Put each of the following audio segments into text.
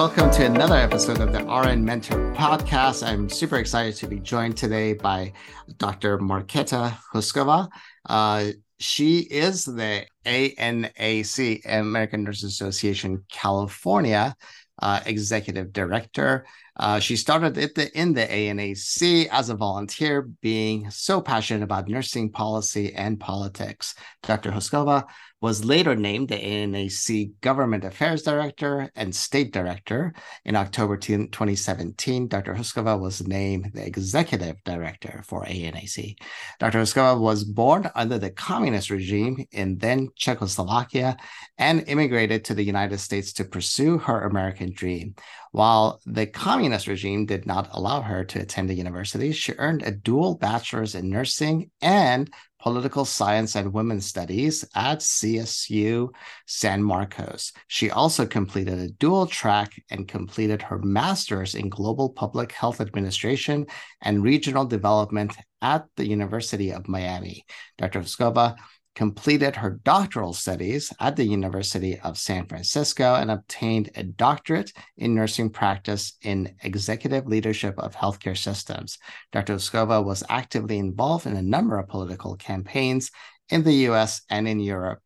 Welcome to another episode of the RN Mentor podcast. I'm super excited to be joined today by Dr. Marketa Houskova. Uh, she is the ANAC, American Nurses Association California uh, Executive Director. Uh, she started the, in the ANAC as a volunteer, being so passionate about nursing policy and politics. Dr. Houskova was later named the ANAC Government Affairs Director and State Director. In October 2017, Dr. Houskova was named the Executive Director for ANAC. Dr. Houskova was born under the communist regime in then Czechoslovakia and immigrated to the United States to pursue her American dream. While the communist regime did not allow her to attend the university, she earned a dual bachelor's in nursing and political science and women's studies at CSU San Marcos. She also completed a dual track and completed her master's in global public health administration and regional development at the University of Miami. Dr. Houskova completed her doctoral studies at the University of San Francisco and obtained a doctorate in nursing practice in executive leadership of healthcare systems. Dr. Houskova was actively involved in a number of political campaigns in the US and in Europe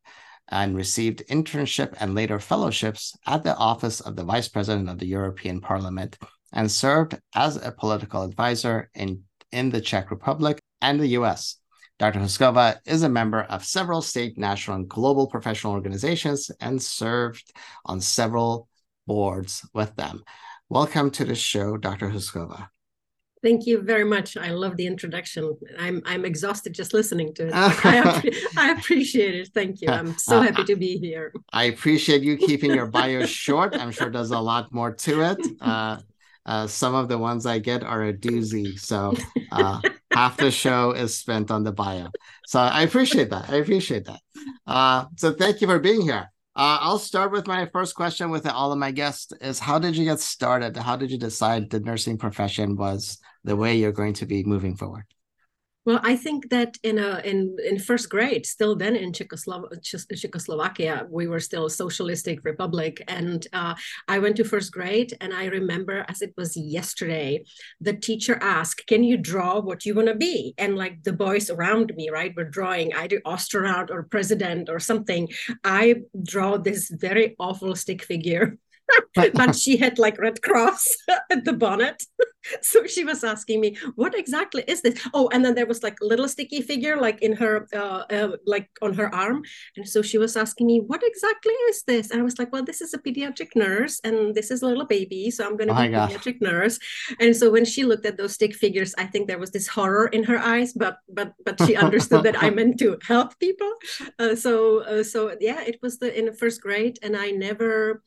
and received internship and later fellowships at the office of the Vice President of the European Parliament and served as a political advisor in, in the Czech Republic and the US. Dr. Houskova is a member of several state, national, and global professional organizations and served on several boards with them. Welcome to the show, Dr. Houskova. Thank you very much. I love the introduction. I'm I'm exhausted just listening to it. I, I, appreciate it. Thank you. I'm so happy to be here. I appreciate you keeping your bio short. I'm sure there's a lot more to it. Uh, uh, some of the ones I get are a doozy. So uh, half the show is spent on the bio. So I appreciate that. I appreciate that. Uh, so thank you for being here. Uh, I'll start with my first question with all of my guests is how did you get started? How did you decide the nursing profession was the way you're going to be moving forward? Well, I think that in a in in first grade, still then in Czechoslovakia, we were still a socialistic republic, and uh, I went to first grade, and I remember as it was yesterday, the teacher asked, "Can you draw what you want to be?" And like the boys around me, right, were drawing either astronaut or president or something. I draw this very awful stick figure but she had like red cross at the bonnet so she was asking me what exactly is this? Oh and then there was like a little sticky figure like in her uh, uh, like on her arm. And so she was asking me what exactly is this? And i was like well this is a pediatric nurse and this is a little baby so i'm going to oh be a pediatric nurse. And so when she looked at those stick figures i think there was this horror in her eyes but but but she understood that i meant to help people. Uh, so uh, so yeah it was the in the first grade and i never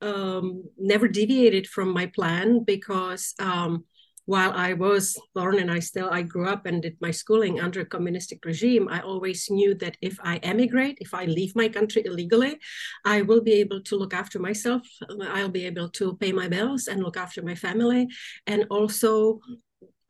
um, never deviated from my plan because um, while I was born and I still I grew up and did my schooling under a communistic regime, I always knew that if I emigrate, if I leave my country illegally, I will be able to look after myself. I'll be able to pay my bills and look after my family, and also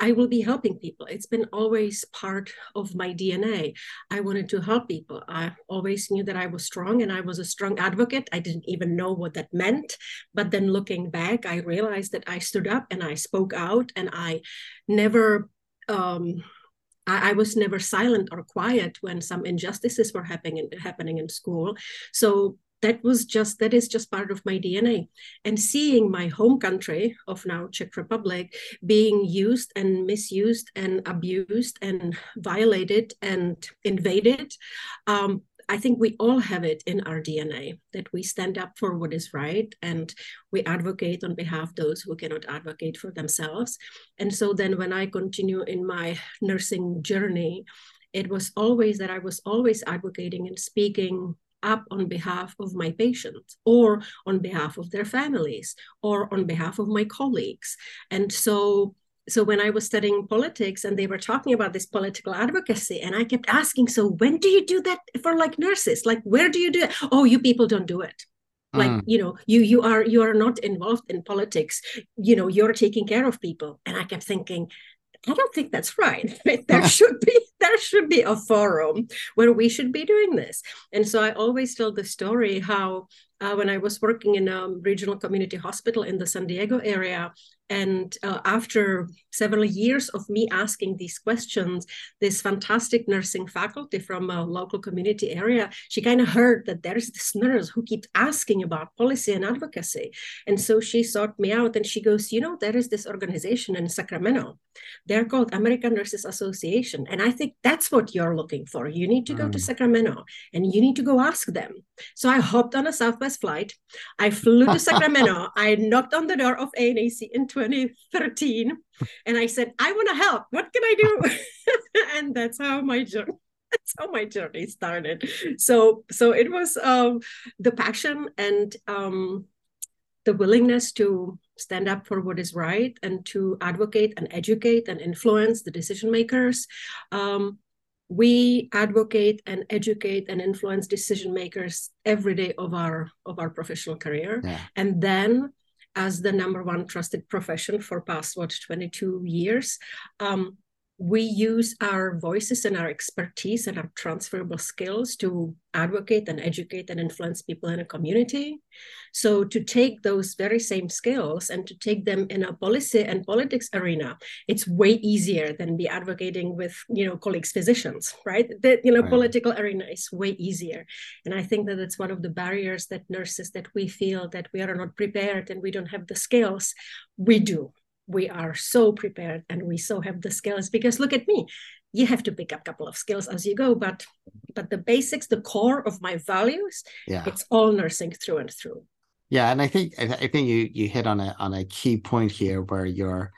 I will be helping people. It's been always part of my DNA. I wanted to help people. I always knew that I was strong and I was a strong advocate. I didn't even know what that meant. But then looking back, I realized that I stood up and I spoke out and I never. Um, I, was never silent or quiet when some injustices were happening happening in school. So that was just that is just part of my dna and seeing my home country of now czech republic being used and misused and abused and violated and invaded um, I think we all have it in our DNA that we stand up for what is right and we advocate on behalf of those who cannot advocate for themselves. And so then when I continue in my nursing journey, it was always that I was always advocating and speaking up on behalf of my patients or on behalf of their families or on behalf of my colleagues. And so so when I was studying politics and they were talking about this political advocacy, and I kept asking, so when do you do that for like nurses? Like where do you do it? Oh, you people don't do it. Like mm. you know, you you are you are not involved in politics. You know, you're taking care of people. And I kept thinking, I don't think that's right. There should be there should be a forum where we should be doing this. And so I always tell the story how uh, when I was working in a regional community hospital in the San Diego area, and uh, after several years of me asking these questions, this fantastic nursing faculty from a local community area, she kind of heard that there's this nurse who keeps asking about policy and advocacy. And so she sought me out and she goes, You know, there is this organization in Sacramento. They're called American Nurses Association. And I think that's what you're looking for. You need to go mm. to Sacramento and you need to go ask them. So I hopped on a Southwest flight. I flew to Sacramento. I knocked on the door of ANAC in 2013 and I said, I want to help. What can I do? and that's how my journey that's how my journey started. So so it was um, the passion and um, the willingness to stand up for what is right and to advocate and educate and influence the decision makers. Um, we advocate and educate and influence decision makers every day of our of our professional career yeah. and then as the number one trusted profession for past what 22 years um, we use our voices and our expertise and our transferable skills to advocate and educate and influence people in a community. So to take those very same skills and to take them in a policy and politics arena, it's way easier than be advocating with you know colleagues physicians, right? The you know right. political arena is way easier, and I think that it's one of the barriers that nurses that we feel that we are not prepared and we don't have the skills. We do we are so prepared and we so have the skills. Because look at me you have to pick up a couple of skills as you go but but the basics the core of my values yeah. it's all nursing through and through. Yeah and i think i think you you hit on a on a key point here where your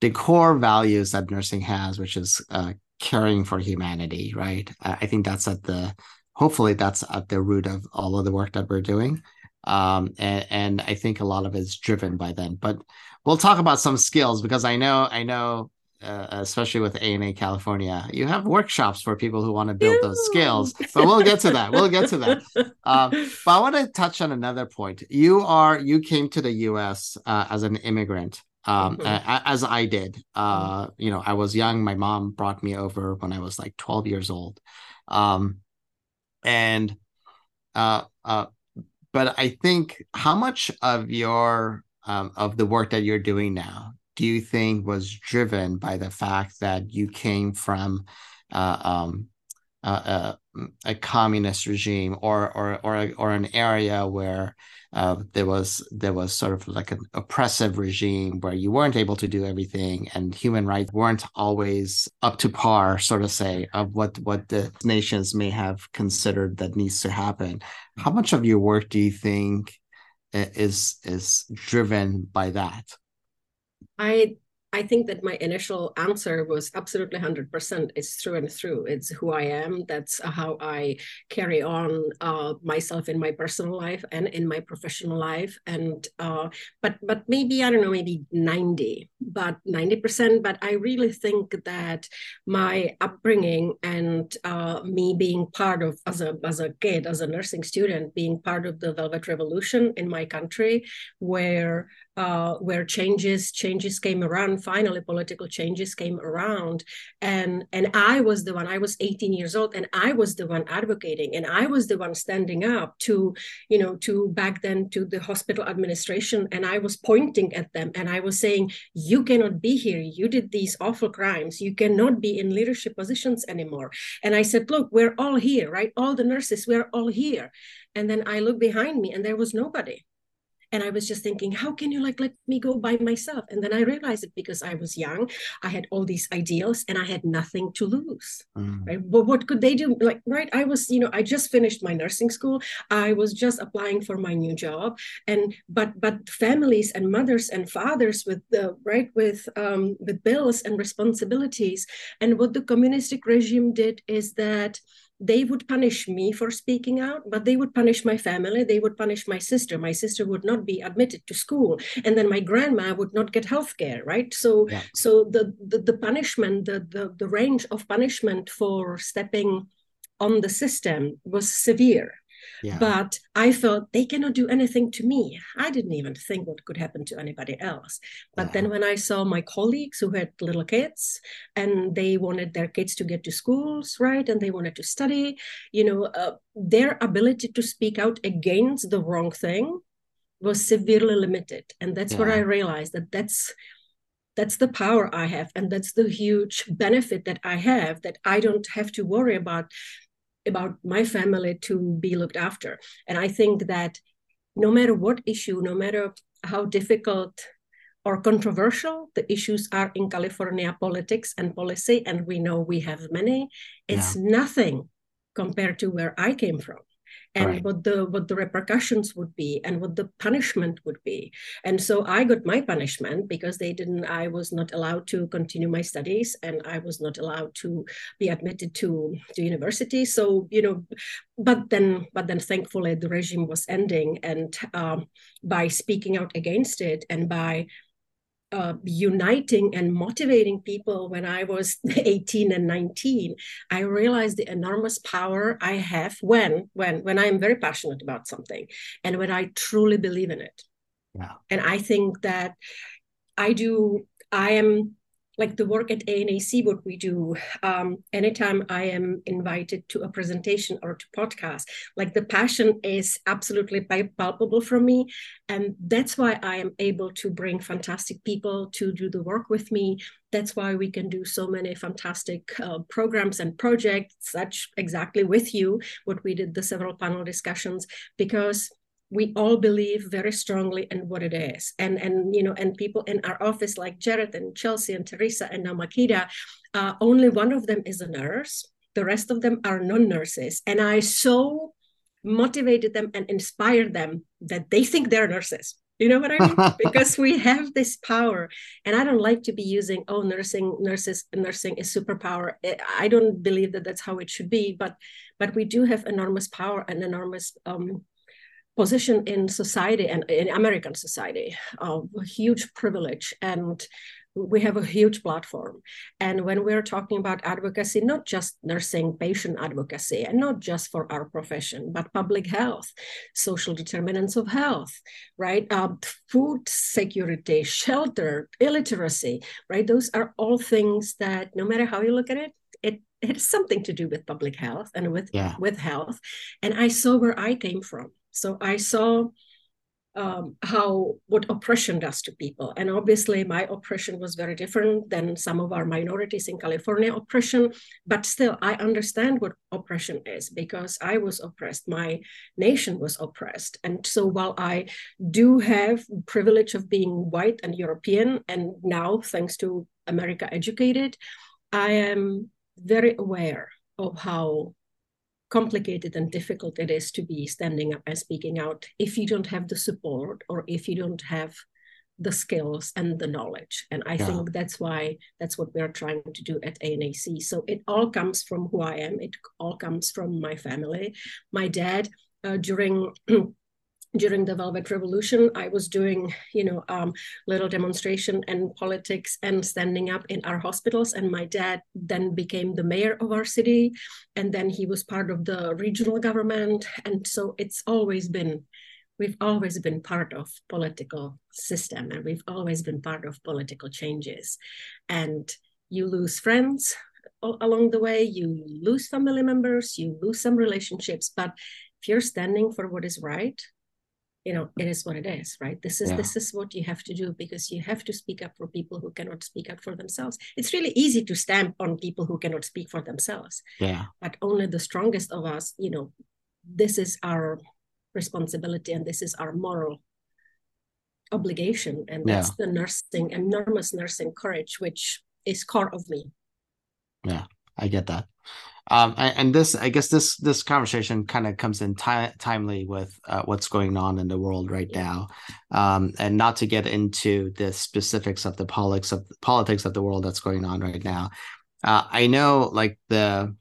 the core values that nursing has which is uh, caring for humanity right? I think that's at the hopefully that's at the root of all of the work that we're doing. Um, and, and I think a lot of it's driven by them. But we'll talk about some skills because I know I know uh, especially with ANA California, you have workshops for people who want to build those skills. But we'll get to that. We'll get to that. Um, but I want to touch on another point. You are you came to the U.S. Uh, as an immigrant, um, mm-hmm. as I did. Uh, you know, I was young. My mom brought me over when I was like 12 years old, um, and uh, uh, but I think how much of your um, of the work that you're doing now do you think was driven by the fact that you came from uh, um, uh, a communist regime or or or a, or an area where uh, there was there was sort of like an oppressive regime where you weren't able to do everything and human rights weren't always up to par, sort of say, of what what the nations may have considered that needs to happen. How much of your work do you think is is driven by that? I I think that my initial answer was absolutely 100%. It's through and through. It's who I am. That's how I carry on uh, myself in my personal life and in my professional life. And uh, but but maybe I don't know, maybe 90, but 90%. But I really think that my upbringing and uh, me being part of as a as a kid, as a nursing student, being part of the Velvet Revolution in my country, where uh, where changes changes came around. Finally political changes came around. And and i was the one i was 18 years old and i was the one advocating and i was the one standing up to you know to back then to the hospital administration and i was pointing at them and i was saying you cannot be here. You did these awful crimes. You cannot be in leadership positions anymore. And i said look we're all here right? All the nurses we're all here. And then i looked behind me and there was nobody and i was just thinking how can you like let me go by myself? And then i realized it because i was young i had all these ideals and i had nothing to lose mm. right? But what could they do? Like right i was you know i just finished my nursing school. I was just applying for my new job. And but but families and mothers and fathers with the right with um with bills and responsibilities. And what the communistic regime did is that they would punish me for speaking out, but they would punish my family. They would punish my sister. My sister would not be admitted to school, and then my grandma would not get health care. Right. So, yeah. so the, the the punishment, the, the the range of punishment for stepping on the system was severe. Yeah. But I felt they cannot do anything to me. I didn't even think what could happen to anybody else. But yeah. then when I saw my colleagues who had little kids and they wanted their kids to get to schools, right? And they wanted to study, you know, uh, their ability to speak out against the wrong thing was severely limited. And that's yeah. what I realized that that's that's the power I have. And that's the huge benefit that I have that I don't have to worry about about my family to be looked after. And I think that no matter what issue, no matter how difficult or controversial the issues are in California politics and policy, and we know we have many, it's yeah. nothing compared to where I came from and right. what the what the repercussions would be and what the punishment would be and so i got my punishment because they didn't i was not allowed to continue my studies and i was not allowed to be admitted to to university so you know but then but then thankfully the regime was ending and um, by speaking out against it and by uh, uniting and motivating people when I was 18 and 19, I realized the enormous power I have when when when I am very passionate about something and when I truly believe in it. Yeah. And I think that I do I am like the work at ANAC, what we do, um, anytime I am invited to a presentation or to podcast, like the passion is absolutely palpable for me. And that's why I am able to bring fantastic people to do the work with me. That's why we can do so many fantastic uh, programs and projects, such exactly with you, what we did the several panel discussions, because we all believe very strongly in what it is. And and you know and people in our office like jared and chelsea and teresa and now makita uh, only one of them is a nurse. The rest of them are non-nurses. And i so motivated them and inspired them that they think they're nurses. You know what i mean? Because we have this power. And i don't like to be using oh nursing nurses nursing is superpower. I don't believe that that's how it should be. But but we do have enormous power and enormous um, position in society and in American society, a huge privilege. And we have a huge platform. And when we're talking about advocacy, not just nursing patient advocacy and not just for our profession, but public health, social determinants of health, right? Uh, food security, shelter, illiteracy, right? Those are all things that no matter how you look at it, it it has something to do with public health and with yeah. with health. And I saw where I came from so I saw um, how what oppression does to people. And obviously, my oppression was very different than some of our minorities in California oppression. But still, I understand what oppression is because I was oppressed. My nation was oppressed. And so, while I do have privilege of being white and European, and now thanks to America Educated, I am very aware of how complicated and difficult it is to be standing up and speaking out if you don't have the support or if you don't have the skills and the knowledge. And i yeah. think that's why that's what we're trying to do at anac so it all comes from who i am. It all comes from my family. My dad uh, during during the Velvet Revolution, I was doing, you know, um, little demonstration and politics and standing up in our hospitals. And my dad then became the mayor of our city, and then he was part of the regional government. And so it's always been, we've always been part of political system, and we've always been part of political changes. And you lose friends along the way, you lose family members, you lose some relationships, but if you're standing for what is right you know it is what it is right? This is yeah. this is what you have to do because you have to speak up for people who cannot speak up for themselves. It's really easy to stamp on people who cannot speak for themselves. Yeah. But only the strongest of us you know this is our responsibility and this is our moral obligation. And that's yeah. the nursing enormous nursing courage which is core of me. Yeah i get that um, and this i guess this this conversation kind of comes in ti- timely with uh, what's going on in the world right now. Um, and not to get into the specifics of the politics of politics of the world that's going on right now. Uh, i know like the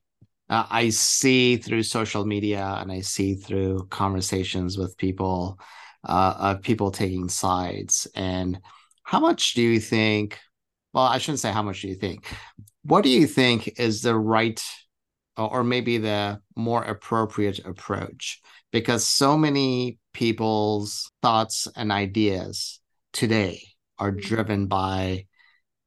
uh, i see through social media and i see through conversations with people uh, of people taking sides. And how much do you think well i shouldn't say how much do you think. What do you think is the right or maybe the more appropriate approach because so many people's thoughts and ideas today are mm-hmm. driven by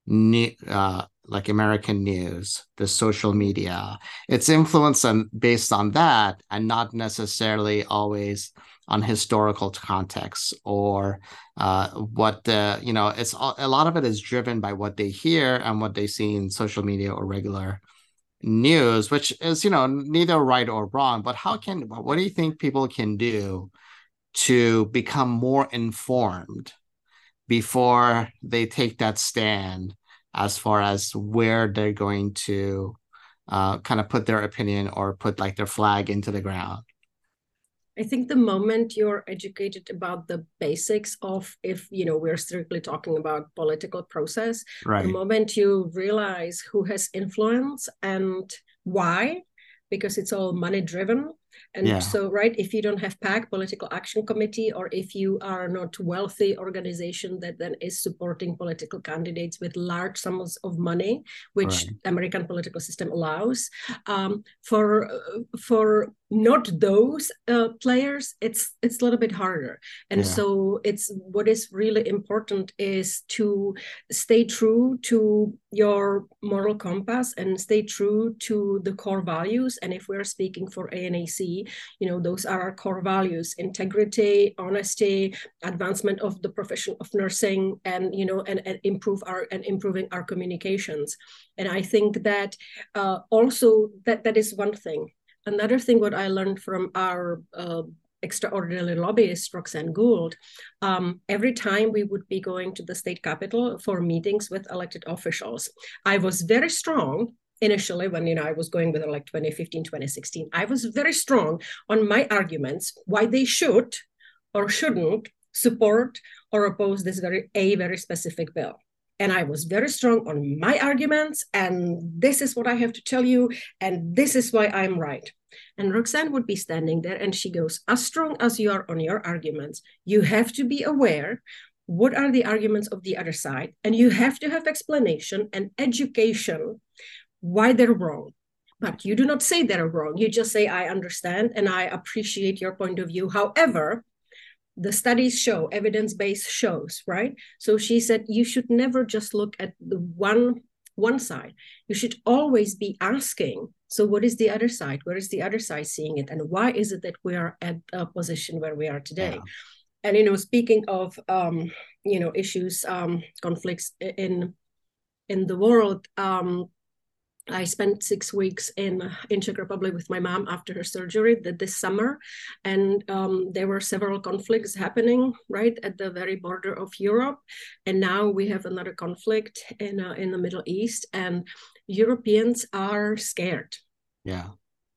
new, uh, like American news, the social media. It's influenced on, based on that, and not necessarily always on historical context or uh, what the you know. It's a lot of it is driven by what they hear and what they see in social media or regular news, which is, you know, neither right or wrong, but how can, what do you think people can do to become more informed before they take that stand as far as where they're going to uh, kind of put their opinion or put like their flag into the ground? I think the moment you're educated about the basics of if you know we're strictly talking about political process, right. the moment you realize who has influence and why, because it's all money driven, and yeah. so, right, if you don't have PAC, Political Action Committee, or if you are not wealthy organization that then is supporting political candidates with large sums of money, which right. American political system allows, um, for for not those uh, players, it's it's a little bit harder. And yeah. so, it's what is really important is to stay true to your moral compass and stay true to the core values. And if we're speaking for ANAC you know those are our core values integrity honesty advancement of the profession of nursing and you know and, and improve our and improving our communications and i think that uh, also that that is one thing another thing what i learned from our uh, extraordinary lobbyist Roxanne Gould, um, every time we would be going to the state capitol for meetings with elected officials, I was very strong initially when you know i was going with like 2015 2016 i was very strong on my arguments why they should or shouldn't support or oppose this very a very specific bill and i was very strong on my arguments and this is what i have to tell you and this is why i'm right and roxanne would be standing there and she goes as strong as you are on your arguments you have to be aware what are the arguments of the other side and you have to have explanation and education why they're wrong. But you do not say they're wrong. You just say, I understand and I appreciate your point of view. However, the studies show, evidence base shows, right? So she said, you should never just look at the one one side. You should always be asking, so what is the other side? Where is the other side seeing it? And why is it that we are at a position where we are today? Yeah. And you know, speaking of um, you know, issues, um, conflicts in in the world, um, I spent six weeks in in Czech Republic with my mom after her surgery this summer, and um, there were several conflicts happening right at the very border of Europe, and now we have another conflict in uh, in the Middle East, and Europeans are scared. Yeah.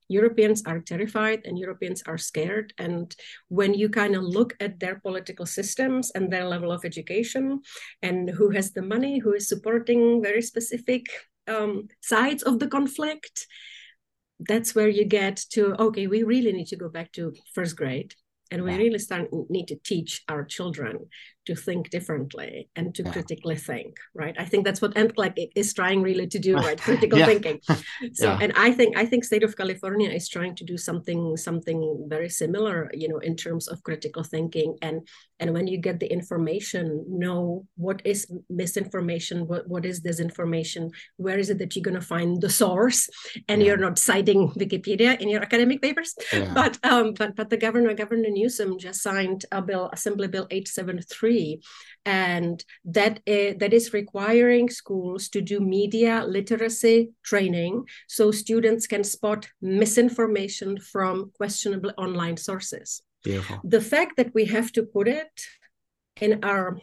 Europeans are terrified and Europeans are scared. And when you kind of look at their political systems and their level of education and who has the money, who is supporting very specific um, sides of the conflict, that's where you get to okay, we really need to go back to first grade and we really start need to teach our children to think differently and to yeah. critically think right? I think that's what NCLEX is trying really to do right? Critical thinking. So yeah. and i think i think state of california is trying to do something something very similar you know in terms of critical thinking. And and when you get the information know what is misinformation what, what is disinformation where is it that you're going to find the source? And yeah. you're not citing wikipedia in your academic papers. But um but but the governor governor newsom just signed a bill assembly bill 873 and that is, that is requiring schools to do media literacy training so students can spot misinformation from questionable online sources Beautiful. the fact that we have to put it in our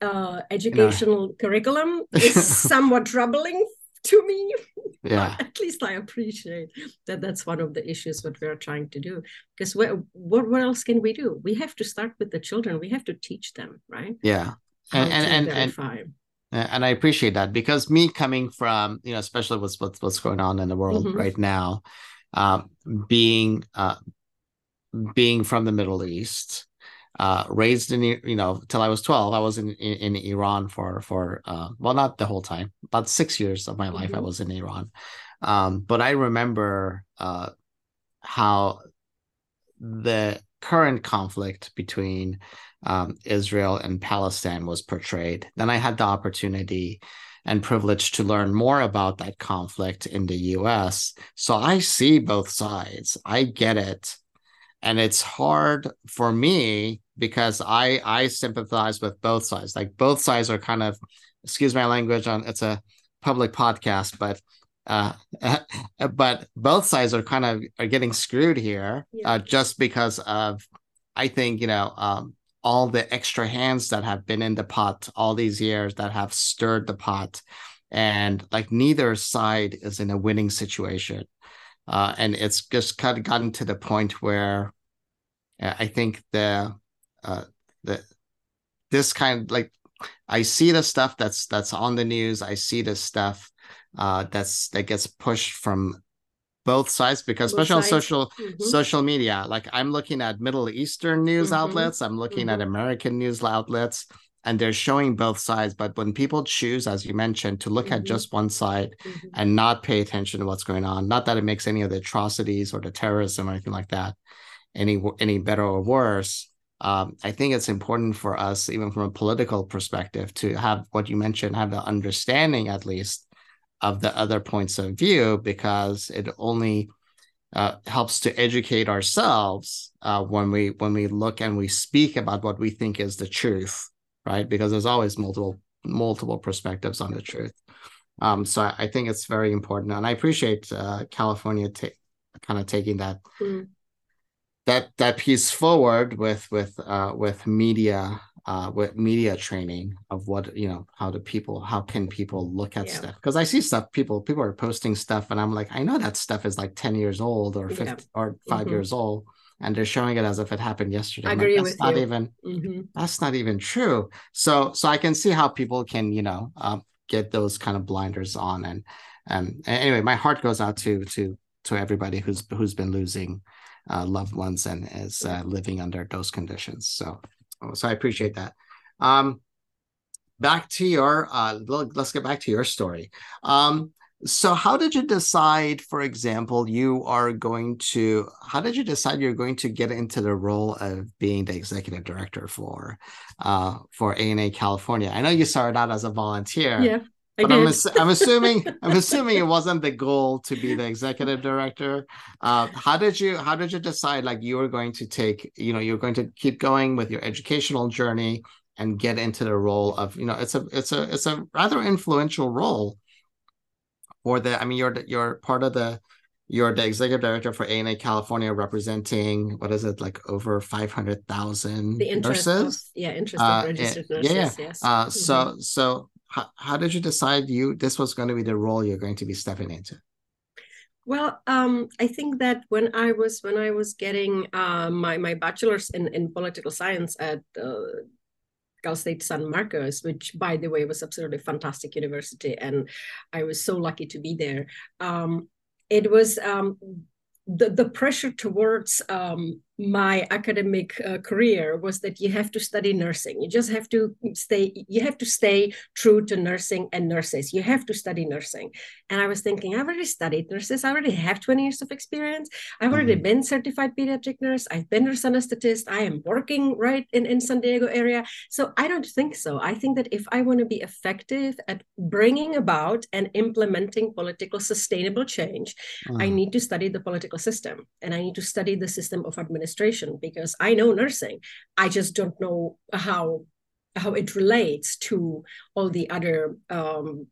uh, educational curriculum is somewhat troubling to me. Yeah. at least I appreciate that that's one of the issues what we are trying to do. Because what, what what else can we do? We have to start with the children. We have to teach them, right? Yeah. And and, and, and and I appreciate that because me coming from, you know, especially with what's what's going on in the world mm-hmm. right now, um, being uh, being from the Middle East, uh, raised in you know till I was twelve. I was in in, in Iran for for uh, well not the whole time, about six years of my life mm-hmm. I was in Iran. Um, but I remember uh, how the current conflict between um, Israel and Palestine was portrayed. Then I had the opportunity and privilege to learn more about that conflict in the US. So I see both sides. I get it. And it's hard for me because I I sympathize with both sides. Like both sides are kind of excuse my language on it's a public podcast, but uh, but both sides are kind of are getting screwed here yeah. uh, just because of I think you know um, all the extra hands that have been in the pot all these years that have stirred the pot, and like neither side is in a winning situation, uh, and it's just kind of gotten to the point where I think the uh, the this kind of like I see the stuff that's that's on the news. I see the stuff uh, that's that gets pushed from both sides because both especially sides. on social mm-hmm. social media like i'm looking at middle eastern news mm-hmm. outlets i'm looking mm-hmm. at american news outlets and they're showing both sides but when people choose as you mentioned to look at mm-hmm. just one side mm-hmm. and not pay attention to what's going on not that it makes any of the atrocities or the terrorism or anything like that any any better or worse um, I think it's important for us, even from a political perspective, to have what you mentioned, have the understanding at least of the other points of view because it only uh, helps to educate ourselves uh, when we when we look and we speak about what we think is the truth, right? Because there's always multiple multiple perspectives on the truth. Um, so I, think it's very important, and I appreciate uh, California ta- kind of taking that mm. That that piece forward with with uh, with media uh, with media training of what you know how do people how can people look at yeah. stuff because i see stuff people people are posting stuff and i'm like i know that stuff is like 10 years old or 50 yeah. or 5 mm-hmm. years old and they're showing it as if it happened yesterday I agree like, with not you. even mm-hmm. that's not even true so so i can see how people can you know um, get those kind of blinders on and um anyway my heart goes out to to to everybody who's who's been losing uh, loved ones and is uh, living under those conditions so so I appreciate that. Um, back to your uh, let's get back to your story. Um, so how did you decide, for example, you are going to how did you decide you're going to get into the role of being the executive director for uh, for ANA California? I know you started out as a volunteer. Yeah. But I'm, I'm, assuming I'm assuming it wasn't the goal to be the executive director. Uh, how did you how did you decide like you were going to take you know you're going to keep going with your educational journey and get into the role of you know it's a it's a it's a rather influential role for the I mean you're you're part of the you're the executive director for ANA California, representing what is it like over five hundred thousand nurses? Of, yeah, interested uh, registered nurses. Yeah, yes. Uh, mm-hmm. So so how, how did you decide you this was going to be the role you're going to be stepping into well um, i think that when i was when i was getting uh, my my bachelor's in, in political science at uh, Cal State San Marcos, which, by the way, was absolutely fantastic university, and I was so lucky to be there. Um, it was um, the the pressure towards um, my academic uh, career was that you have to study nursing. You just have to stay you have to stay true to nursing and nurses. You have to study nursing. And i was thinking i've already studied nurses. I already have 20 years of experience. I've already mm-hmm. been certified pediatric nurse. I've been nurse anesthetist. I am working right in, in san diego area. So i don't think so. I think that if i want to be effective at bringing about and implementing political sustainable change mm-hmm. i need to study the political system and i need to study the system of administration administration because I know nursing. I just don't know how how it relates to all the other um,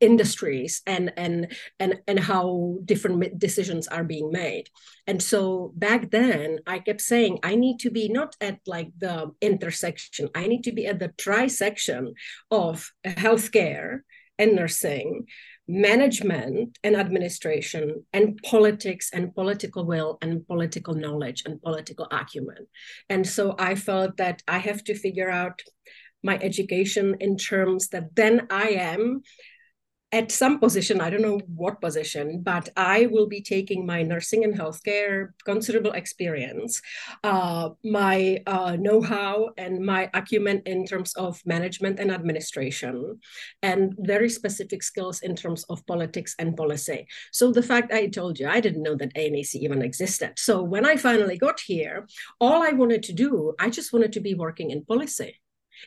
industries and and and and how different decisions are being made and so back then i kept saying i need to be not at like the intersection i need to be at the trisection of healthcare and nursing management and administration and politics and political will and political knowledge and political acumen. And so i felt that i have to figure out my education in terms that then I am at some position, I don't know what position, but I will be taking my nursing and healthcare considerable experience, uh, my uh, know how, and my acumen in terms of management and administration, and very specific skills in terms of politics and policy. So, the fact I told you, I didn't know that ANAC even existed. So, when I finally got here, all I wanted to do, I just wanted to be working in policy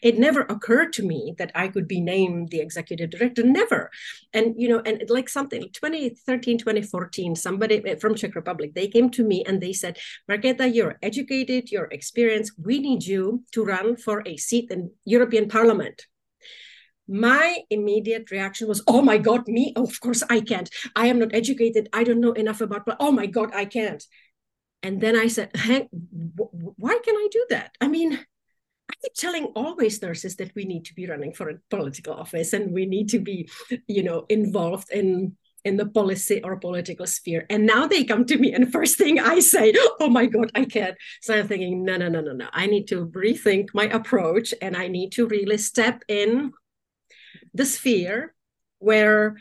it never occurred to me that i could be named the executive director never. And you know and like something 2013 2014 somebody eh, from czech republic they came to me and they said marketa you're educated you're experienced. We need you to run for a seat in european parliament. My immediate reaction was oh my god me? Oh, of course i can't. I am not educated. I don't know enough about oh my god i can't. And then i said hey, why can i do that? I mean I keep telling always nurses that we need to be running for a political office and we need to be, you know, involved in in the policy or political sphere. And now they come to me, and first thing I say, "Oh my God, I can't." So I'm thinking, no, no, no, no, no. I need to rethink my approach, and I need to really step in the sphere where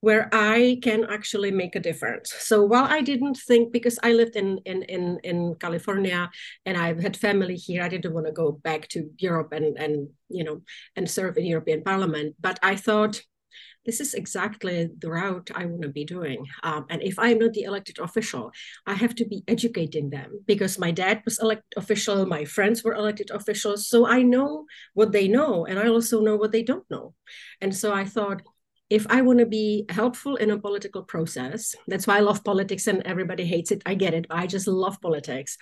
where I can actually make a difference. So while I didn't think because I lived in in in in California and I had family here, I didn't want to go back to Europe and and you know and serve in European Parliament. But I thought this is exactly the route I want to be doing. Um, and if I'm not the elected official, I have to be educating them because my dad was elected official, my friends were elected officials. So I know what they know, and I also know what they don't know. And so I thought, if I want to be helpful in a political process, that's why I love politics and everybody hates it. I get it. I just love politics.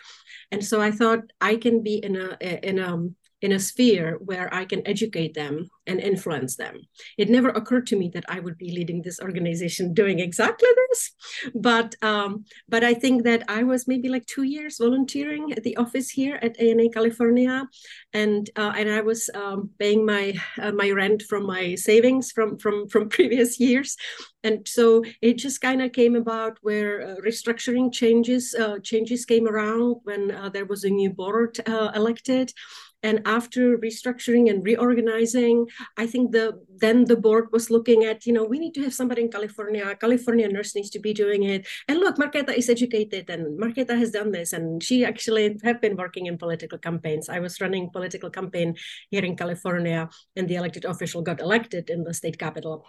And so I thought I can be in a in a in a sphere where I can educate them and influence them. It never occurred to me that I would be leading this organization doing exactly this, but um, but I think that I was maybe like two years volunteering at the office here at ANA California, and uh, and I was um, paying my uh, my rent from my savings from from from previous years, and so it just kind of came about where uh, restructuring changes uh, changes came around when uh, there was a new board uh, elected and after restructuring and reorganizing i think the then the board was looking at you know we need to have somebody in california. California nurse needs to be doing it. And look marketa is educated and marketa has done this and she actually have been working in political campaigns. I was running political campaign here in california and the elected official got elected in the state capital.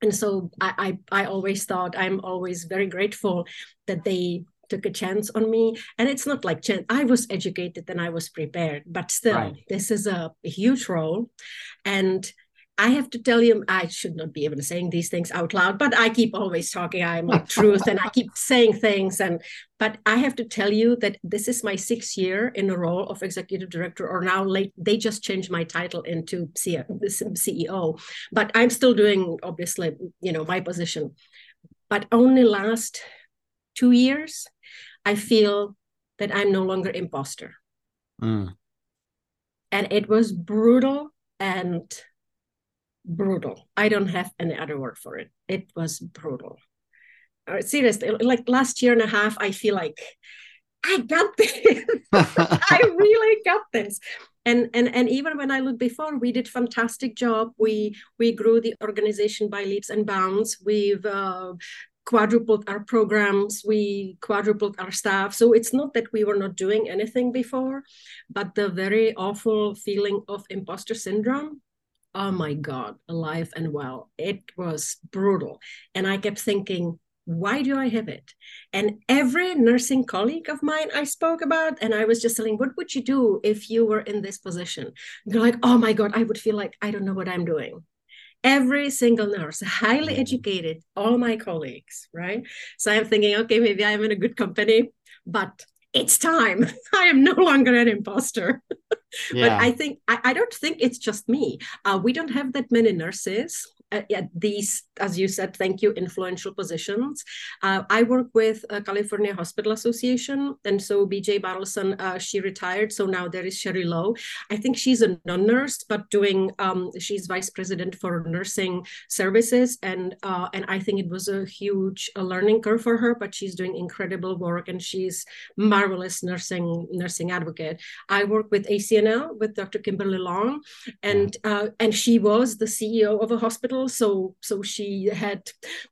And so I, I, I always thought i'm always very grateful that they took a chance on me and it's not like chance i was educated and i was prepared but still right. this is a, a huge role and I have to tell you, I should not be even saying these things out loud, but I keep always talking. I'm like truth and I keep saying things. And but I have to tell you that this is my sixth year in the role of executive director, or now late they just changed my title into CEO. But I'm still doing obviously, you know, my position. But only last two years, I feel that I'm no longer imposter. Mm. And it was brutal and brutal. I don't have any other word for it. It was brutal. Uh, seriously, like last year and a half, I feel like I got this. I really got this. And, and and even when I look before, we did fantastic job. We we grew the organization by leaps and bounds. We've uh, quadrupled our programs, we quadrupled our staff. So it's not that we were not doing anything before, but the very awful feeling of imposter syndrome. Oh my God, alive and well. It was brutal. And I kept thinking, why do I have it? And every nursing colleague of mine I spoke about, and I was just telling, what would you do if you were in this position? They're like, oh my God, I would feel like I don't know what I'm doing every single nurse highly educated all my colleagues right? So i'm thinking okay maybe i'm in a good company but it's time. I am no longer an imposter. Yeah. but i think I, I, don't think it's just me. Uh, we don't have that many nurses at, at, these, as you said, thank you, influential positions. Uh, I work with uh, California Hospital Association, and so BJ Bartleson, uh, she retired, so now there is Sherry Lowe. I think she's a non-nurse, but doing um, she's vice president for nursing services, and uh, and I think it was a huge a learning curve for her, but she's doing incredible work, and she's marvelous nursing nursing advocate. I work with ACNL with Dr. Kimberly Long, and uh, and she was the CEO of a hospital, so so she had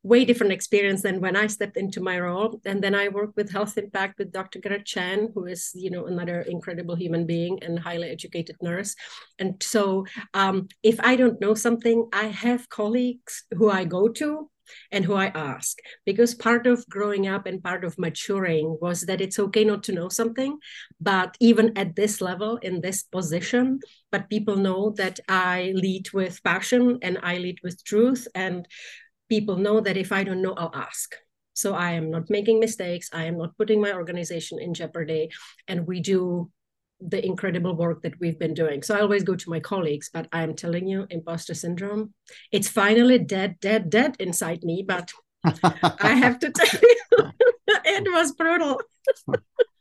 way different experience than when I stepped into my role. And then I work with Health Impact with Dr. Garrett Chan, who is you know another incredible human being and highly educated nurse. And so um, if I don't know something, I have colleagues who I go to and who I ask. Because part of growing up and part of maturing was that it's okay not to know something, but even at this level, in this position, but people know that I lead with passion and I lead with truth. And people know that if I don't know, I'll ask. So I am not making mistakes. I am not putting my organization in jeopardy. And we do the incredible work that we've been doing. So I always go to my colleagues, but I'm telling you, imposter syndrome, it's finally dead, dead, dead inside me. But I have to tell you, it was brutal.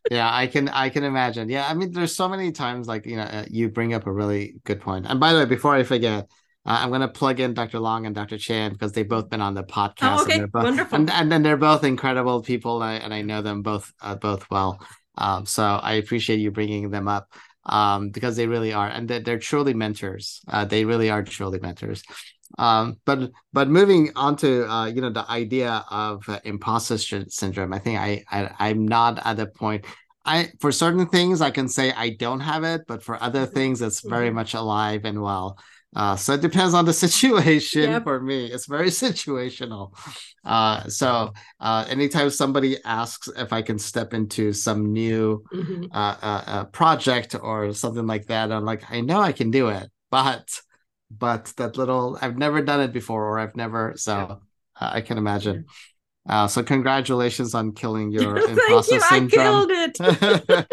yeah, I can, I can imagine. Yeah, I mean, there's so many times like you know, uh, you bring up a really good point. And by the way, before I forget, uh, I'm going to plug in Dr. Long and Dr. Chan because they've both been on the podcast. Oh, okay, and both, wonderful. And, and then they're both incredible people, and I, and I know them both uh, both well. Um, so I appreciate you bringing them up um, because they really are, and they're, they're truly mentors. Uh, they really are truly mentors. Um, but but moving on to uh, you know the idea of uh, imposter syndrome, I think I, I I'm not at the point. I for certain things I can say I don't have it, but for other mm-hmm. things it's very mm-hmm. much alive and well. Uh, so it depends on the situation yep. for me. It's very situational. Uh, so uh, anytime somebody asks if I can step into some new mm-hmm. uh, uh, uh project or something like that, I'm like, I know I can do it, but but that little I've never done it before, or I've never. So yeah. I can imagine. Uh, so congratulations on killing your imposter Thank you, syndrome. I killed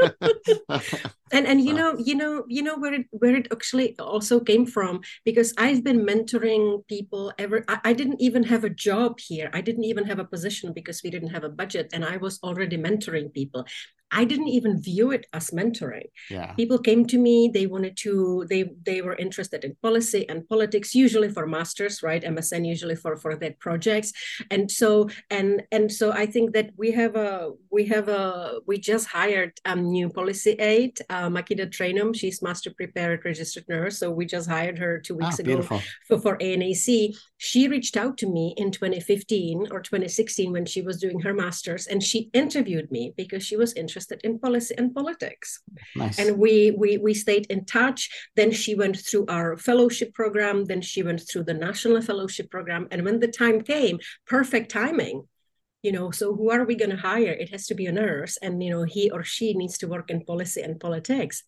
it. and and you know you know you know where it where it actually also came from because I've been mentoring people ever. I, I didn't even have a job here. I didn't even have a position because we didn't have a budget, and I was already mentoring people. I didn't even view it as mentoring. Yeah. People came to me, they wanted to, they they were interested in policy and politics, usually for masters, right? MSN usually for for their projects. And so and and so I think that we have a we have a we just hired a new policy aide, uh, Makida Trainum. She's master prepared registered nurse. So we just hired her two weeks ah, ago for, for ANAC. She reached out to me in 2015 or 2016 when she was doing her master's and she interviewed me because she was interested interested in policy and politics. Nice. And we, we, we stayed in touch. Then she went through our fellowship program. Then she went through the national fellowship program. And when the time came, perfect timing, you know so who are we going to hire it has to be a nurse and you know he or she needs to work in policy and politics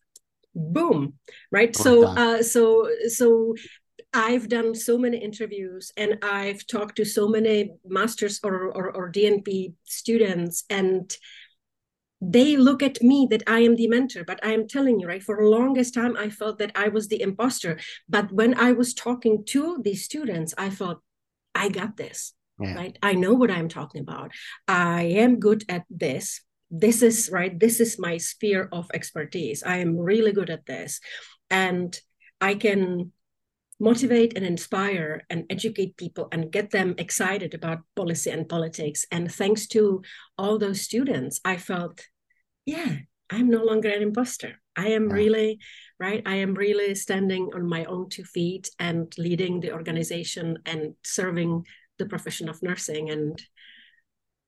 boom right so uh, so so I've done so many interviews and I've talked to so many masters or, or, or DNP students, and they look at me that I am the mentor, but I am telling you, right? For the longest time, I felt that I was the imposter. But when I was talking to these students, I felt, I got this, yeah. right? I know what I'm talking about. I am good at this. This is right. This is my sphere of expertise. I am really good at this. And I can motivate and inspire and educate people and get them excited about policy and politics. And thanks to all those students, I felt, yeah, I'm no longer an imposter. I am yeah. really, right? I am really standing on my own two feet and leading the organization and serving the profession of nursing. And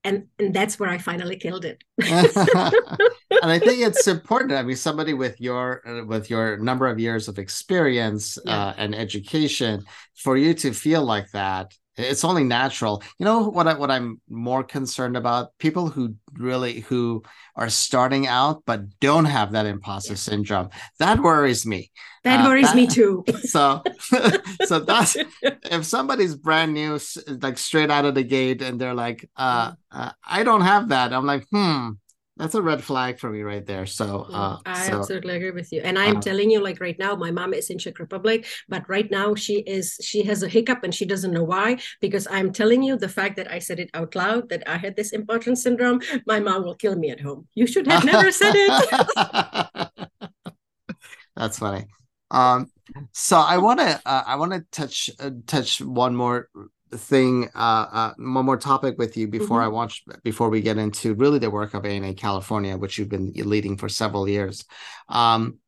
and and that's where I finally killed it. and I think it's important. I mean, somebody with your uh, with your number of years of experience yeah. uh, and education, for you to feel like that it's only natural. You know what I, what i'm more concerned about? People who really who are starting out but don't have that imposter syndrome. That worries me. That uh, worries that, me too. So so that's if somebody's brand new like straight out of the gate and they're like uh, uh, i don't have that i'm like hmm that's a red flag for me right there. So uh, I so, absolutely agree with you. And I'm uh, telling you, like right now, my mom is in Czech Republic, but right now she is she has a hiccup and she doesn't know why. Because I'm telling you, the fact that I said it out loud that I had this impotence syndrome, my mom will kill me at home. You should have never said it. That's funny. Um, so I want to uh, I want to touch uh, touch one more thing uh, uh, one more topic with you before mm-hmm. I watch before we get into really the work of ANA California, which you've been leading for several years. Um,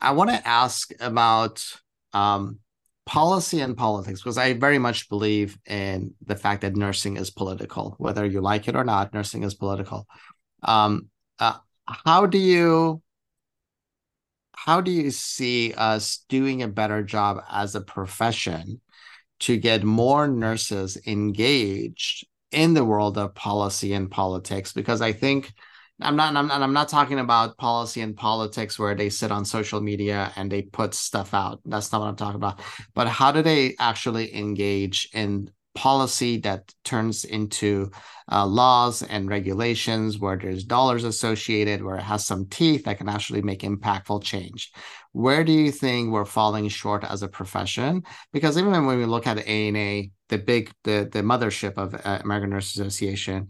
I want to ask about um, policy and politics because I very much believe in the fact that nursing is political, whether you like it or not. Nursing is political. Um, uh, how do you how do you see us doing a better job as a profession to get more nurses engaged in the world of policy and politics because I think I'm not I'm not I'm not talking about policy and politics where they sit on social media and they put stuff out. That's not what I'm talking about. But how do they actually engage in policy that turns into uh, laws and regulations where there's dollars associated, where it has some teeth that can actually make impactful change. Where do you think we're falling short as a profession? Because even when we look at ANA, the big, the, the mothership of uh, American Nurse Association,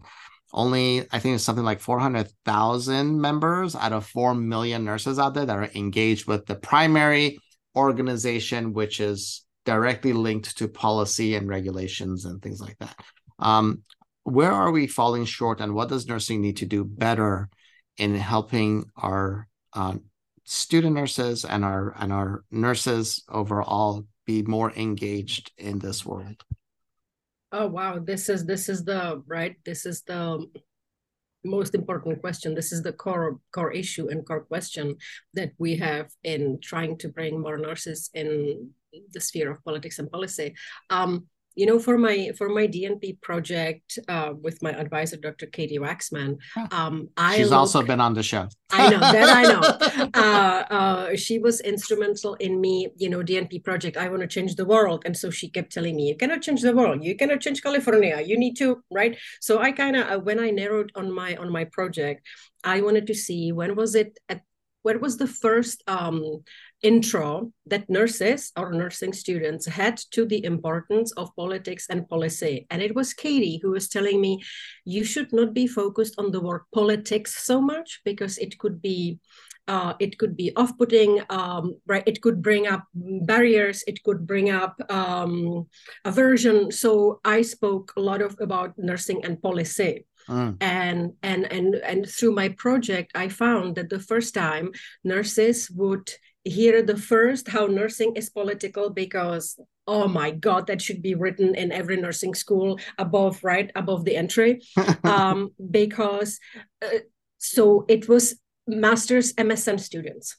only I think it's something like 400,000 members out of 4 million nurses out there that are engaged with the primary organization, which is directly linked to policy and regulations and things like that. Um, where are we falling short, and what does nursing need to do better in helping our uh, student nurses and our and our nurses overall be more engaged in this world? Oh wow, this is this is the right. This is the most important question. This is the core core issue and core question that we have in trying to bring more nurses in the sphere of politics and policy. Um, you know, for my for my DNP project uh, with my advisor, Dr. Katie Waxman, um, I she's look, also been on the show. I know that I know. Uh, uh, she was instrumental in me, you know, DNP project. I want to change the world, and so she kept telling me, "You cannot change the world. You cannot change California. You need to right." So I kind of uh, when I narrowed on my on my project, I wanted to see when was it at what was the first um, intro that nurses or nursing students had to the importance of politics and policy. And it was Katie who was telling me, you should not be focused on the word politics so much because it could be uh, it could be off-putting um, right it could bring up barriers it could bring up um, aversion so i spoke a lot of about nursing and policy Mm. And and and and through my project, I found that the first time nurses would hear the first how nursing is political because oh my god that should be written in every nursing school above right above the entry um, because uh, so it was master's msn students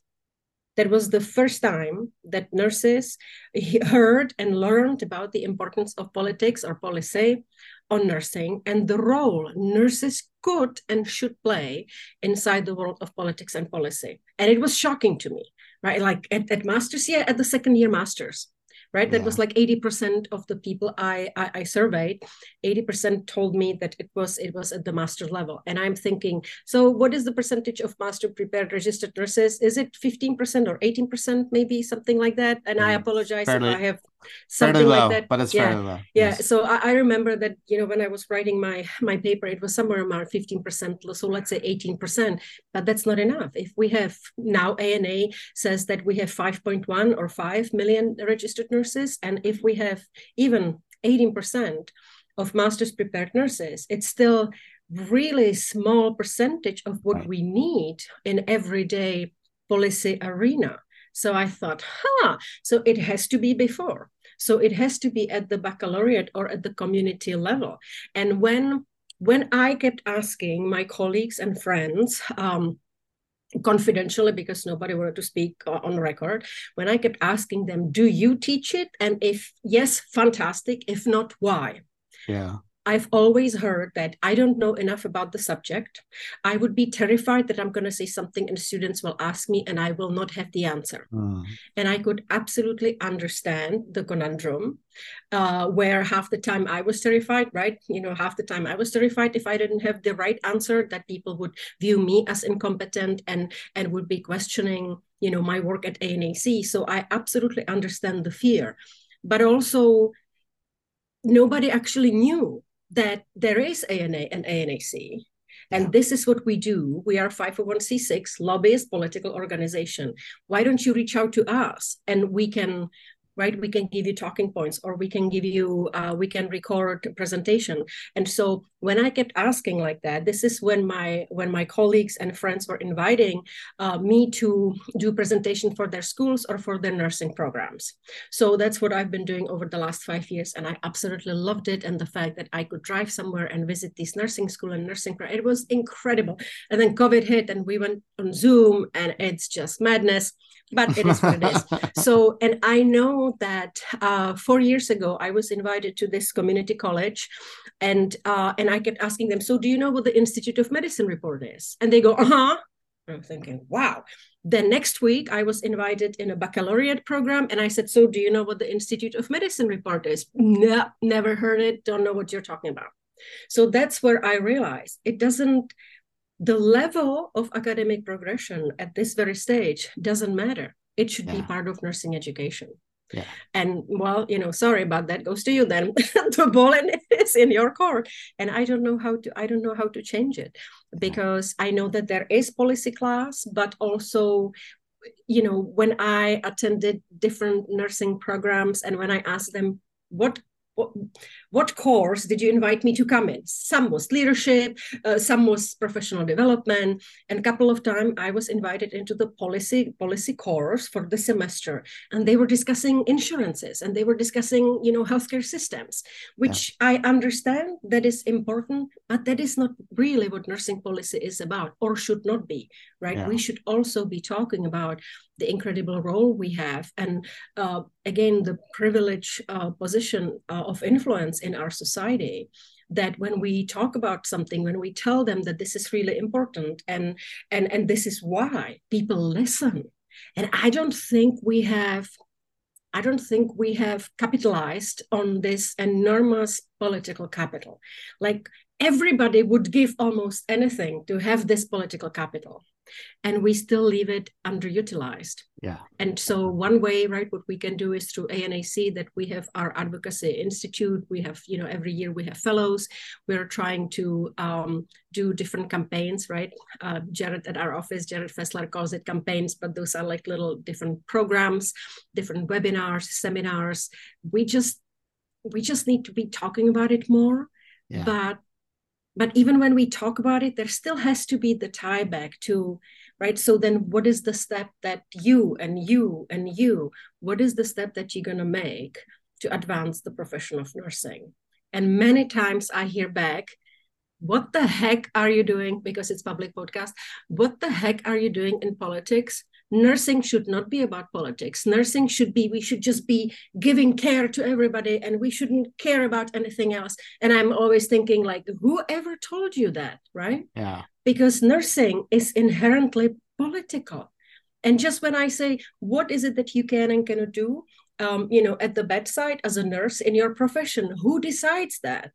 that was the first time that nurses heard and learned about the importance of politics or policy on nursing and the role nurses could and should play inside the world of politics and policy. And it was shocking to me, right? Like at, at master's, yeah, at the second year master's, right? Yeah. That was like 80% of the people I, I, I surveyed, 80% told me that it was it was at the master level. And I'm thinking, so what is the percentage of master prepared registered nurses? Is it 15% or 18%, maybe something like that? And mm, I apologize fairly, if I have something low, like that. But it's yeah. fairly low. Yeah. Yes. So I, I, remember that, you know, when I was writing my my paper, it was somewhere around 15%. So let's say 18%. But that's not enough. If we have now ANA says that we have 5.1 or 5 million registered nurses, and if we have even 18% of master's prepared nurses, it's still really small percentage of what right. we need in everyday policy arena. So I thought, huh, so it has to be before. So it has to be at the baccalaureate or at the community level. And when when I kept asking my colleagues and friends, um, confidentially because nobody wanted to speak on record when i kept asking them do you teach it? And if yes fantastic. If not why? Yeah I've always heard that I don't know enough about the subject. I would be terrified that I'm going to say something and students will ask me and I will not have the answer. Mm. And I could absolutely understand the conundrum uh, where half the time I was terrified, right? You know, half the time I was terrified if I didn't have the right answer, that people would view me as incompetent and and would be questioning, you know, my work at ANAC. So I absolutely understand the fear, but also nobody actually knew that there is ANA and ANAC. And this is what we do. We are 501c6 lobbyist political organization. Why don't you reach out to us and we can right we can give you talking points or we can give you uh, we can record presentation and so when i kept asking like that this is when my when my colleagues and friends were inviting uh, me to do presentation for their schools or for their nursing programs so that's what i've been doing over the last five years and i absolutely loved it and the fact that i could drive somewhere and visit these nursing school and nursing it was incredible and then covid hit and we went on zoom and it's just madness but it is what it is. so, and I know that uh, four years ago, I was invited to this community college, and uh, and I kept asking them, "So, do you know what the Institute of Medicine report is?" And they go, "Uh huh." I'm thinking, "Wow." Then next week, I was invited in a baccalaureate program, and I said, "So, do you know what the Institute of Medicine report is?" No, never heard it. Don't know what you're talking about. So that's where I realized it doesn't the level of academic progression at this very stage doesn't matter. It should yeah. be part of nursing education. Yeah. And well, you know, sorry about that goes to you then. the ball is in your court. And I don't know how to I don't know how to change it because I know that there is policy class, but also you know when i attended different nursing programs and when i asked them what what, what course did you invite me to come in some was leadership uh, some was professional development and a couple of times i was invited into the policy policy course for the semester and they were discussing insurances and they were discussing you know healthcare systems which yeah. i understand that is important but that is not really what nursing policy is about or should not be right yeah. we should also be talking about the incredible role we have and uh, again the privileged uh, position uh, of influence in our society that when we talk about something when we tell them that this is really important and and and this is why people listen and i don't think we have I don't think we have capitalized on this enormous political capital. Like everybody would give almost anything to have this political capital and we still leave it underutilized. Yeah. And so one way, right, what we can do is through ANAC that we have our advocacy institute. We have, you know, every year we have fellows. We're trying to um, do different campaigns, right? Uh, Jared at our office, Jared Fessler calls it campaigns, but those are like little different programs, different webinars, seminars. We just we just need to be talking about it more. Yeah. But but even when we talk about it there still has to be the tie back to right? So then what is the step that you and you and you what is the step that you're going to make to advance the profession of nursing? And many times i hear back what the heck are you doing? Because it's public podcast what the heck are you doing in politics nursing should not be about politics. Nursing should be we should just be giving care to everybody and we shouldn't care about anything else. And i'm always thinking like whoever told you that right? Yeah. Because nursing is inherently political. And just when i say what is it that you can and cannot do um, you know, at the bedside as a nurse in your profession? Who decides that?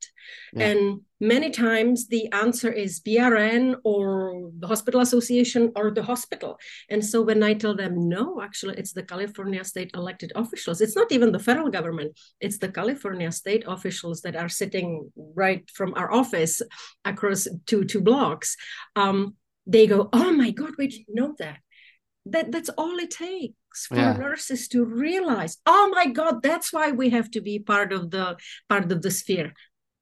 Yeah. And many times the answer is BRN or the hospital association or the hospital. And so when I tell them, no, actually, it's the California state elected officials, it's not even the federal government, it's the California state officials that are sitting right from our office across two, two blocks. Um, they go, oh my God, we didn't know that. That, that's all it takes for yeah. nurses to realize oh my god that's why we have to be part of the part of the sphere.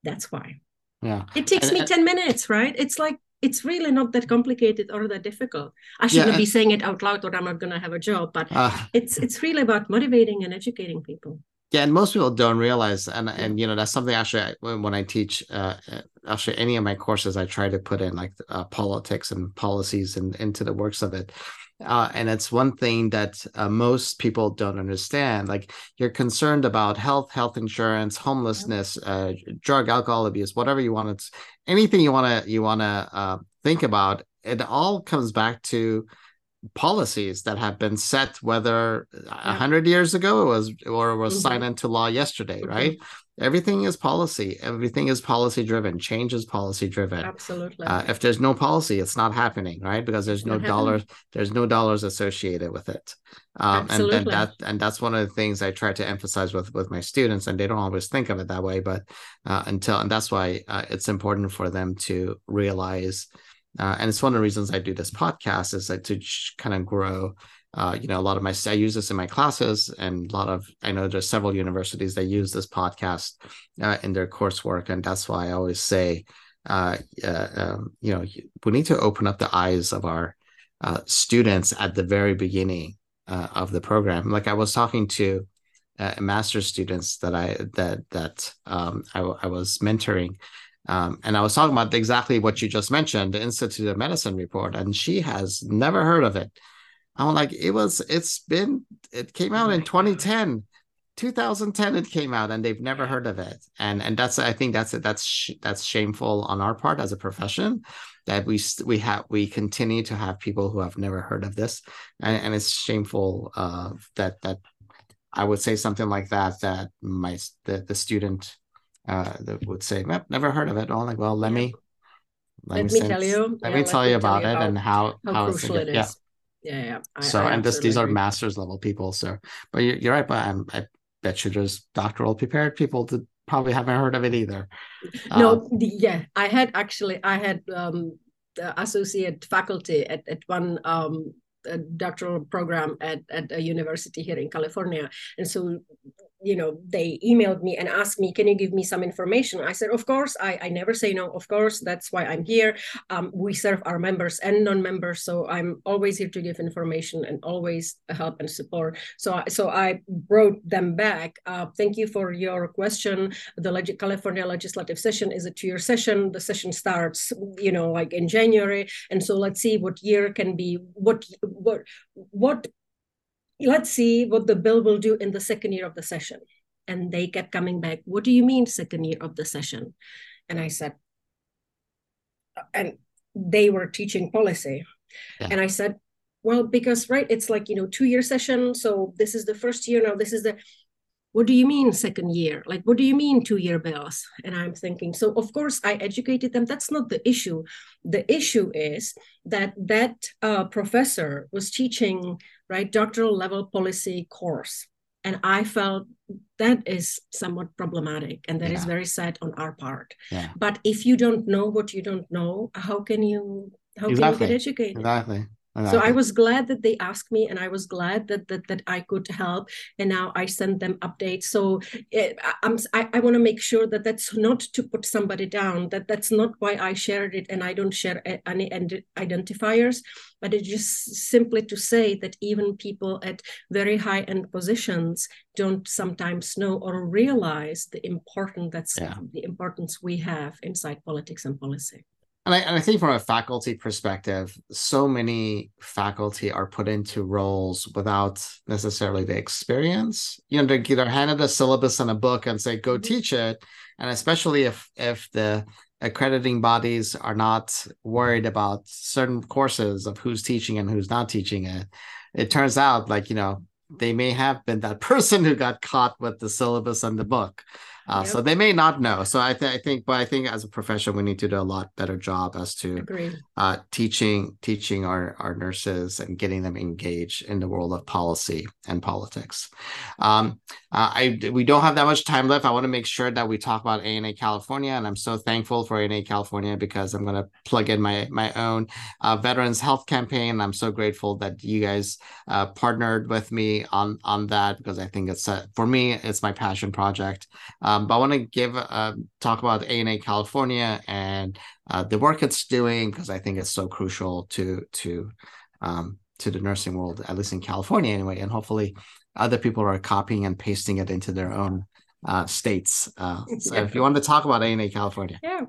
That's why. Yeah. It takes and, me 10 minutes right? It's like it's really not that complicated or that difficult. I shouldn't yeah, be saying it out loud or i'm not going to have a job but uh, it's it's really about motivating and educating people. Yeah, and most people don't realize, and and you know that's something actually I, when I teach, uh, uh, actually any of my courses, I try to put in like uh, politics and policies and into the works of it. Uh, and it's one thing that uh, most people don't understand. Like you're concerned about health, health insurance, homelessness, uh, drug, alcohol abuse, whatever you want to, anything you want to you want to uh, think about. It all comes back to policies that have been set whether a yeah. hundred years ago it was or was mm-hmm. signed into law yesterday mm-hmm. right everything is policy. Everything is policy driven. Change is policy driven. Absolutely. Uh, if there's no policy it's not happening right? Because there's no dollars there's no dollars associated with it. Um, and, and that and that's one of the things i try to emphasize with with my students and they don't always think of it that way but uh, until and that's why uh, it's important for them to realize uh, and it's one of the reasons I do this podcast is like to kind of grow. Uh, you know, a lot of my I use this in my classes, and a lot of I know there's several universities that use this podcast uh, in their coursework, and that's why I always say, uh, uh, um, you know, we need to open up the eyes of our uh, students at the very beginning of the program. Like I was talking to master's students that I that that um, I, I was mentoring um, and I was talking about exactly what you just mentioned, the Institute of Medicine report, and she has never heard of it. I'm like, it was, it's been, it came out in 2010. 2010 it came out and they've never heard of it and and that's i think that's that's sh- that's shameful on our part as a profession that we we have we continue to have people who have never heard of this and, and it's shameful uh, that that i would say something like that that my the, the student uh, that would say, "Never heard of it." I'm like, "Well, let me let, let me, tell you. Let yeah, me tell let you about it and how how, how crucial it is. Yeah. Yeah, yeah. I, so, I and this, these are master's level people. So, but you're, you're right. But I'm, I bet you there's doctoral prepared people that probably haven't heard of it either. No, um, yeah, I had actually, I had um, associate faculty at at one um, doctoral program at, at a university here in California. And so you know they emailed me and asked me can you give me some information? I said of course. I, I never say no of course that's why i'm here. Um, we serve our members and non-members so i'm always here to give information and always help and support. So so i wrote them back uh, thank you for your question. The Leg- california legislative session is a two-year session. The session starts you know like in january. And so let's see what year can be what what what let's see what the bill will do in the second year of the session. And they kept coming back, what do you mean second year of the session? And I said, and they were teaching policy. Yeah. And I said, well, because, right, it's like, you know, two year session. So this is the first year now, this is the, what do you mean second year? Like what do you mean two year bills? And i'm thinking so of course i educated them. That's not the issue. The issue is that that uh, professor was teaching right doctoral level policy course. And i felt that is somewhat problematic and that yeah. is very sad on our part. Yeah. but if you don't know what you don't know how can you how exactly. can you get educated? Exactly so I was glad that they asked me, and I was glad that that, that I could help. And now I send them updates. So it, eh, I'm, I, I want to make sure that that's not to put somebody down. That that's not why I shared it, and I don't share any identifiers. But it's just simply to say that even people at very high end positions don't sometimes know or realize the importance that's yeah. the importance we have inside politics and policy. And I, and I think from a faculty perspective, so many faculty are put into roles without necessarily the experience. You know, they're either handed a syllabus and a book and say, go mm-hmm. teach it. And especially if if the accrediting bodies are not worried about certain courses of who's teaching and who's not teaching it, it turns out like, you know, they may have been that person who got caught with the syllabus and the book. Uh, yep. So they may not know. So I, th- I think, but I think as a profession, we need to do a lot better job as to uh, teaching teaching our our nurses and getting them engaged in the world of policy and politics. Um, uh, I we don't have that much time left. I want to make sure that we talk about ANA California, and I'm so thankful for ANA California because I'm going to plug in my my own uh, Veterans Health campaign. I'm so grateful that you guys uh, partnered with me on on that because I think it's for me it's my passion project. Um, but I want to give uh, talk about ANA California and uh, the work it's doing because I think it's so crucial to to um, to the nursing world, at least in California anyway, and hopefully other people are copying and pasting it into their own uh, states. Uh, so yeah. if you want to talk about ANA California, yeah,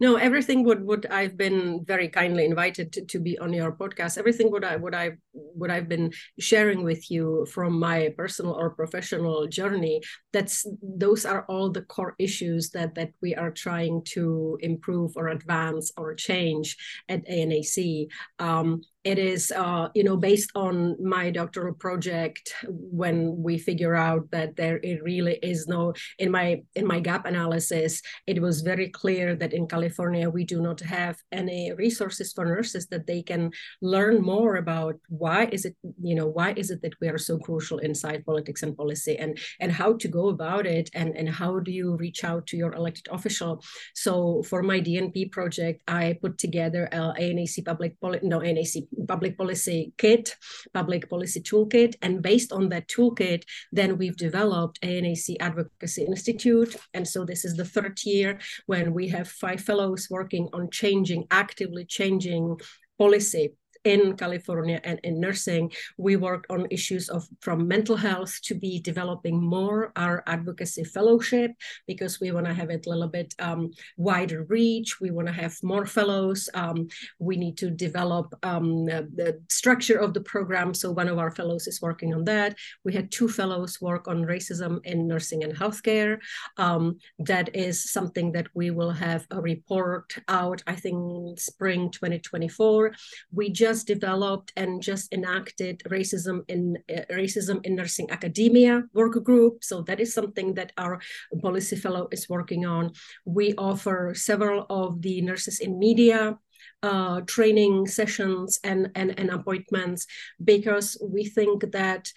no everything would would i've been very kindly invited to, to be on your podcast everything what i what i what i've been sharing with you from my personal or professional journey that's those are all the core issues that that we are trying to improve or advance or change at anac um, it is uh, you know based on my doctoral project when we figure out that there it really is no in my in my gap analysis it was very clear that in california we do not have any resources for nurses that they can learn more about why is it you know why is it that we are so crucial inside politics and policy and and how to go about it and and how do you reach out to your elected official. So for my dnp project i put together a anac public poli- no anac public policy kit, public policy toolkit. And based on that toolkit, then we've developed ANAC Advocacy Institute. And so this is the third year when we have five fellows working on changing, actively changing policy in California and in nursing, we worked on issues of from mental health to be developing more our advocacy fellowship because we want to have it a little bit um, wider reach. We want to have more fellows. Um, we need to develop um, the structure of the program. So one of our fellows is working on that. We had two fellows work on racism in nursing and healthcare. Um, that is something that we will have a report out, I think, spring 2024. We just just developed and just enacted racism in uh, racism in nursing academia work group. So that is something that our policy fellow is working on. We offer several of the nurses in media uh, training sessions and, and, and appointments because we think that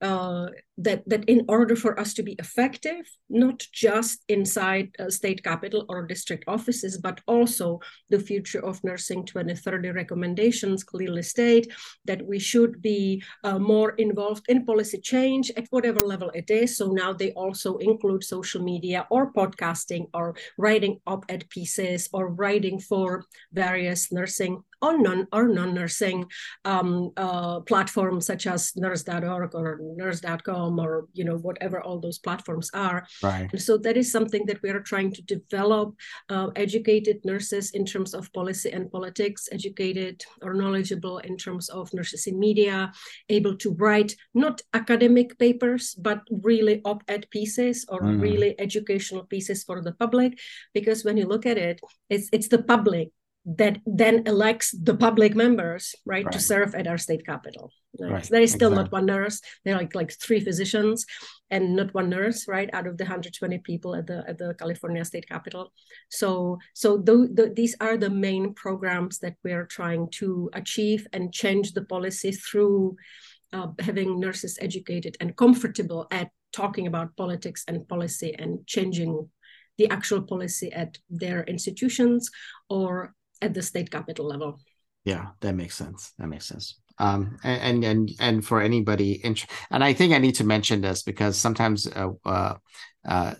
uh, that that in order for us to be effective, not just inside a state capital or district offices, but also the future of nursing 2030 recommendations clearly state that we should be uh, more involved in policy change at whatever level it is. So now they also include social media or podcasting or writing op-ed pieces or writing for various nursing or non or non-nursing um, uh, platforms such as nurse.org or nurse.com or you know whatever all those platforms are. Right. And so that is something that we are trying to develop uh, educated nurses in terms of policy and politics educated or knowledgeable in terms of nurses in media able to write not academic papers but really op-ed pieces or mm. really educational pieces for the public. Because when you look at it it's it's the public that then elects the public members right, right. to serve at our state capital right. there is still exactly. not one nurse there are like like three physicians and not one nurse right out of the 120 people at the at the california state capital so so th- th- these are the main programs that we are trying to achieve and change the policy through uh, having nurses educated and comfortable at talking about politics and policy and changing the actual policy at their institutions or at the state capital level. Yeah, that makes sense. That makes sense. Um, and and and for anybody, int- and I think I need to mention this because sometimes uh, uh, uh,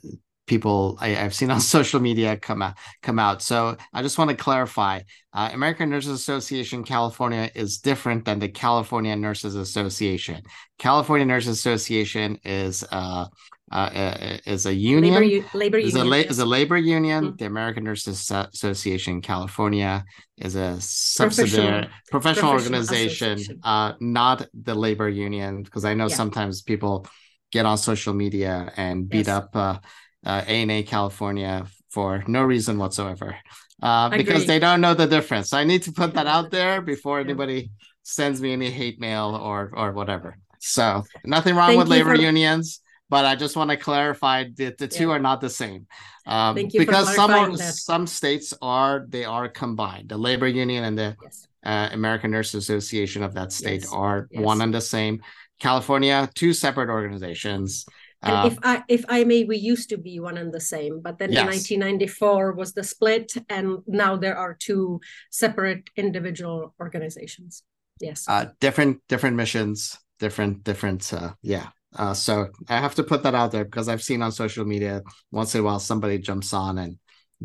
people I, have seen on social media come out come out. So I just want to clarify: uh, American Nurses Association California is different than the California Nurses Association. California Nurses Association is uh, uh, uh, is a union. Labor, labor is union. A la- is a labor union. Mm-hmm. The American Nurses Association California is a subsidiary professional, professional, organization, uh, not the labor union. Because I know yeah. sometimes people get on social media and beat yes. up uh, uh, ANA California for no reason whatsoever. Uh, because they don't know the difference. So I need to put that out there before anybody sends me any hate mail or or whatever. So nothing wrong Thank with labor for- unions but I just want to clarify that the two yeah. are not the same. Um, Thank you because some are, some states are they are combined. The labor union and the yes. uh, American Nurse Association of that state yes. are yes. one and the same. California, two separate organizations. And uh, if I if I may, we used to be one and the same, but then in 1994 was the split, and now there are two separate individual organizations. Yes. Uh, different different missions, different different. Uh, yeah. Uh, so I have to put that out there because I've seen on social media once in a while somebody jumps on and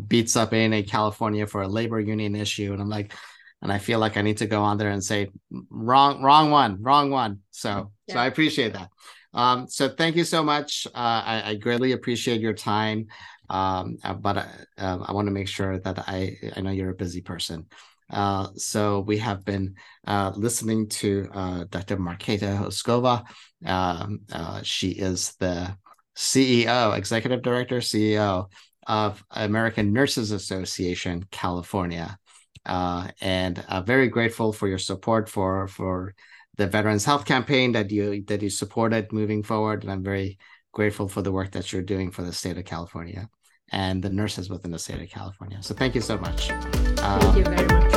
beats up ANA California for a labor union issue, and I'm like, and I feel like I need to go on there and say wrong, wrong one, wrong one. So, yeah. so I appreciate that. Um, so thank you so much. Uh, I, I, greatly appreciate your time. Um, uh, but uh, um, I want to make sure that I I know you're a busy person. Uh, so we have been uh, listening to uh, Dr. Marketa Houskova. Um, uh, she is the CEO, Executive Director, CEO of American Nurses Association, California. Uh, and very grateful for your support for for the Veterans Health Campaign that you that you supported moving forward. And I'm very grateful for the work that you're doing for the state of California and the nurses within the state of California. So thank you so much. Thank you very much.